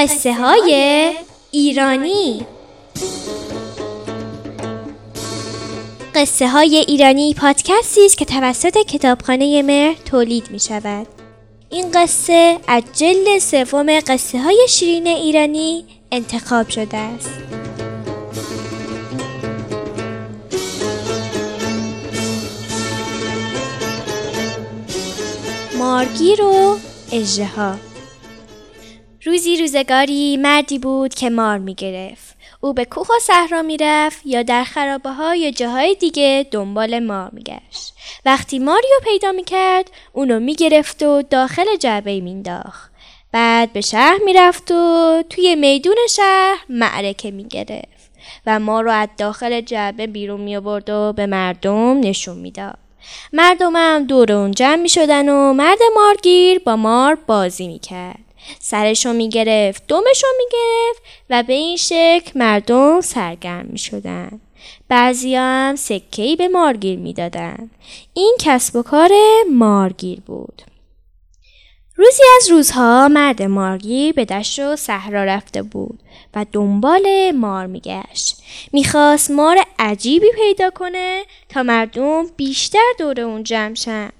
قصه های ایرانی قصه های ایرانی پادکستی است که توسط کتابخانه مهر تولید می شود. این قصه از جلد سوم قصه های شیرین ایرانی انتخاب شده است. مارگیر و روزی روزگاری مردی بود که مار می گرفت. او به کوه و صحرا می رفت یا در خرابه ها یا جاهای دیگه دنبال مار می گشت. وقتی ماریو پیدا می کرد اونو می گرفت و داخل جعبه می بعد به شهر می رفت و توی میدون شهر معرکه می گرفت و ما رو از داخل جعبه بیرون می آورد و به مردم نشون می‌داد. مردمم دور اون جمع می شدن و مرد مارگیر با مار بازی می کرد. سرشو می گرفت دومشو می گرفت و به این شکل مردم سرگرم می شدن. بعضی هم سکهی به مارگیر می دادن. این کسب و کار مارگیر بود. روزی از روزها مرد مارگیر به دشت و صحرا رفته بود و دنبال مار میگشت می‌خواست مار عجیبی پیدا کنه تا مردم بیشتر دور اون جمع شن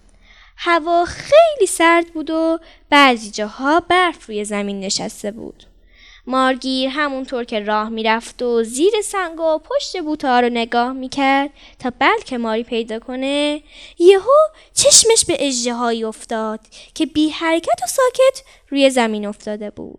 هوا خیلی سرد بود و بعضی جاها برف روی زمین نشسته بود. مارگیر همونطور که راه می‌رفت و زیر سنگ و پشت بوتا رو نگاه می‌کرد تا بلکه ماری پیدا کنه یهو چشمش به اجدهایی افتاد که بی حرکت و ساکت روی زمین افتاده بود.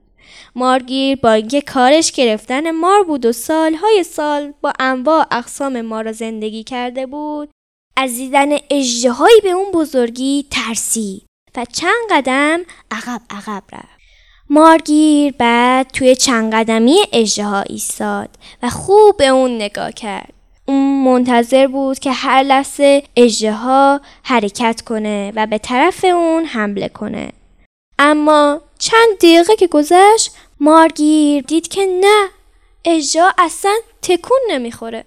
مارگیر با اینکه کارش گرفتن مار بود و سالهای سال با انواع اقسام مار را زندگی کرده بود از دیدن اجدهایی به اون بزرگی ترسید و چند قدم عقب عقب رفت مارگیر بعد توی چند قدمی اجدها ایستاد و خوب به اون نگاه کرد. اون منتظر بود که هر لحظه اجدها حرکت کنه و به طرف اون حمله کنه. اما چند دقیقه که گذشت مارگیر دید که نه اجدها اصلا تکون نمی‌خوره.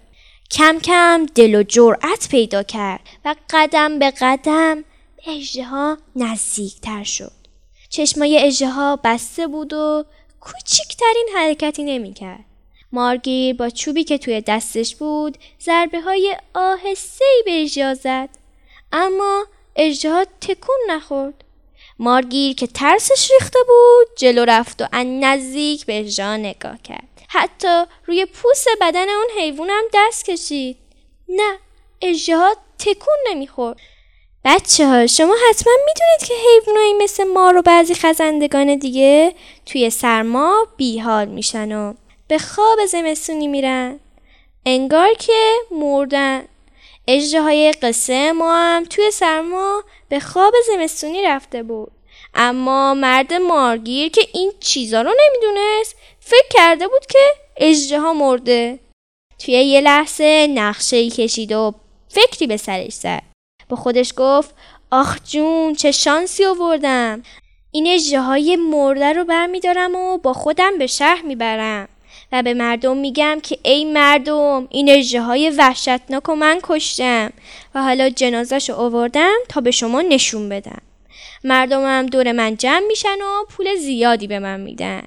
کم کم دل و جرأت پیدا کرد و قدم به قدم اجدها نزدیکتر شد. چشمای اژه بسته بود و کوچکترین حرکتی نمی‌کرد. مارگیر با چوبی که توی دستش بود ضربه های آهسته به اژه زد اما اژه تکون نخورد مارگیر که ترسش ریخته بود جلو رفت و ان نزدیک به اژه نگاه کرد حتی روی پوست بدن اون حیوانم دست کشید. نه اژه تکون نمی‌خورد. بچه ها شما حتما می‌دونید که حیوانایی مثل ما و بعضی خزندگان دیگه توی سرما بیحال میشن و به خواب زمستونی میرن. انگار که مردن. اجده های قصه ما هم توی سرما به خواب زمستونی رفته بود. اما مرد مارگیر که این چیزا رو نمی‌دونست فکر کرده بود که اجده مرده. توی یه لحظه نقشه ای کشید و فکری به سرش زد. با خودش گفت آخ جون چه شانسی آوردم. این اجه های مرده رو برمیدارم و با خودم به شهر می‌برم. و به مردم میگم که ای مردم این اجه های وحشتناک و من کشتم و حالا جنازش رو آوردم تا به شما نشون بدم. مردمم دور من جمع میشن و پول زیادی به من میدن.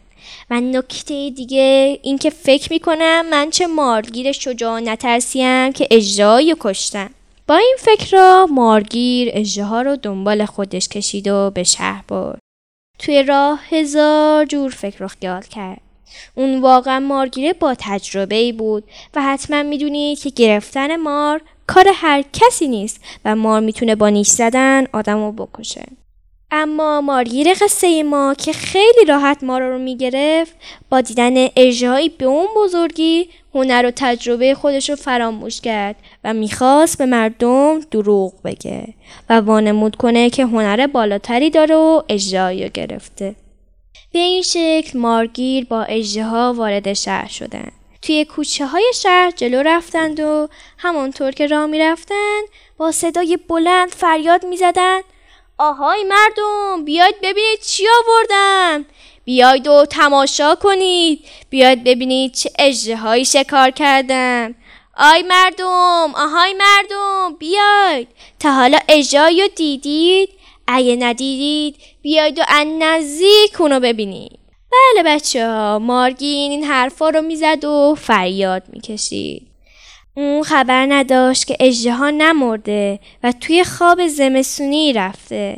و نکته دیگه اینکه فکر می‌کنم من چه مارگیر شجاع نترسیم که اجرای کشتم با این فکر را مارگیر اجده رو دنبال خودش کشید و به شهر برد. توی راه هزار جور فکر و خیال کرد. اون واقعا مارگیره با تجربه ای بود و حتما می‌دونید که گرفتن مار کار هر کسی نیست و مار می‌تونه با نیش زدن آدم رو بکشه. اما مارگیر قصه ما که خیلی راحت ما رو می‌گرفت با دیدن اجرایی به اون بزرگی هنر و تجربه خودش رو فراموش کرد و می‌خواست به مردم دروغ بگه و وانمود کنه که هنر بالاتری داره و اجرایی گرفته. به این شکل مارگیر با ها وارد شهر شدن. توی کوچه های شهر جلو رفتند و همانطور که راه می‌رفتند با صدای بلند فریاد می‌زدند آهای مردم بیاید ببینید چی آوردم بیاید و تماشا کنید. بیاید ببینید چه اجده شکار کردم آی مردم آهای مردم بیاید. تا حالا اجایی رو دیدید؟ اگه ندیدید بیاید و ان نزدیک اونو ببینید. بله بچه ها مارگین این حرفا رو می‌زد و فریاد می‌کشید. اون خبر نداشت که اجده نمرده و توی خواب زمستونی رفته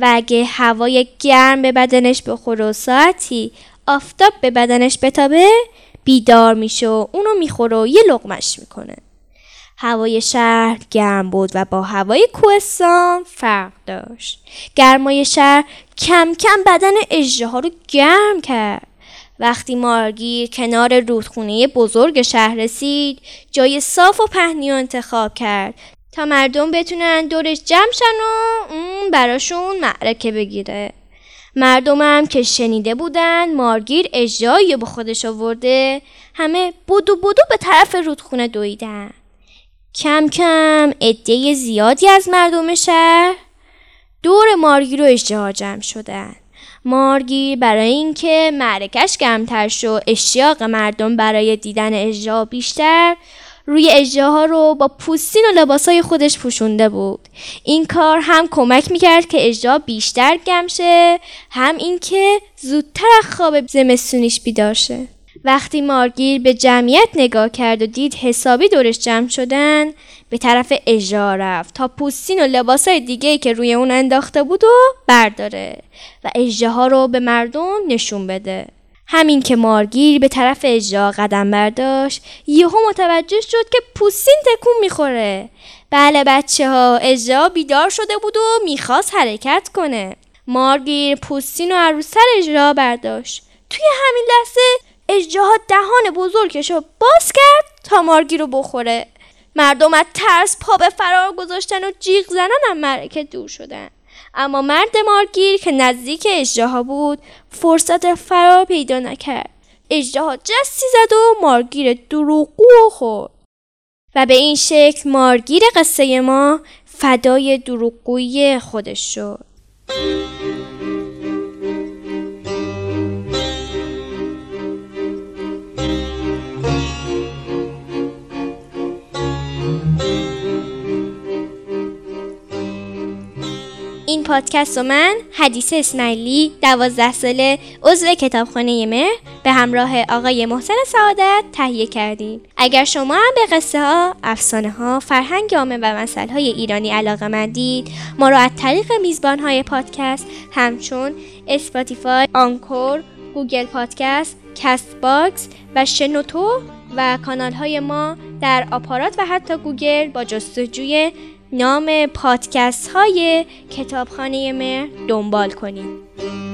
و اگه هوای گرم به بدنش بخوره و ساعتی آفتاب به بدنش بتابه بیدار میشه و اونو می‌خوره و یه لغمش می‌کنه. هوای شهر گرم بود و با هوای کوهستان فرق داشت. گرمای شهر کم کم بدن اجده ها رو گرم کرد. وقتی مارگیر کنار رودخونه بزرگ شهر رسید جای صاف و پهنی انتخاب کرد تا مردم بتونن دورش جمع شن و اون براشون معرکه بگیره. مردمم که شنیده بودن مارگیر اجایی به خودش آورده همه بودو بودو به طرف رودخونه دویدن. کم کم عده زیادی از مردم شهر دور مارگیر و اجده جمع شدن. مارگیر برای اینکه معرکش گرمتر شد. اشتیاق مردم برای دیدن اجرا بیشتر روی اجراها رو با پوستین و لباسای خودش پوشونده بود. این کار هم کمک می‌کرد که اجرا بیشتر گم شه هم اینکه زودتر از خواب زمستونیش بیدار شه. وقتی مارگیر به جمعیت نگاه کرد و دید حسابی دورش جمع شدن به طرف اجرا رفت تا پوستین و لباسای دیگه که روی اون انداخته بود و برداره و اجراها رو به مردم نشون بده. همین که مارگیر به طرف اجرا قدم برداشت یهو متوجه شد که پوستین تکون می‌خوره. بله بچه ها اجرا بیدار شده بود و می‌خواست حرکت کنه. مارگیر پوستین و عروسر اجرا برداشت. توی همین لحظه اجراها دهان بزرگش رو باز کرد تا مارگیر رو بخوره. مردم از ترس پا به فرار گذاشتن و جیغ زنن هم مرکه دور شدن. اما مرد مارگیر که نزدیک اجراها بود فرصت فرار پیدا نکرد. اجراها جستی زد و مارگیر دروغگو خورد. و به این شکل مارگیر قصه ما فدای دروغگویی خودش شد. پادکست و من حدیث اسماعیلی دوازده ساله عضو کتابخانه مهر. به همراه آقای محسن سعادت تهیه کردیم. اگر شما هم به قصه ها، افسانه ها، فرهنگ عامه و مسائل ایرانی علاقه مندید ما رو از طریق میزبان های پادکست همچون Spotify، Anchor، Google Podcast، Castbox و شنوتو و کانال های ما در آپارات و حتی گوگل با جستجوی نام پادکست های کتابخانه مهر دنبال کنید.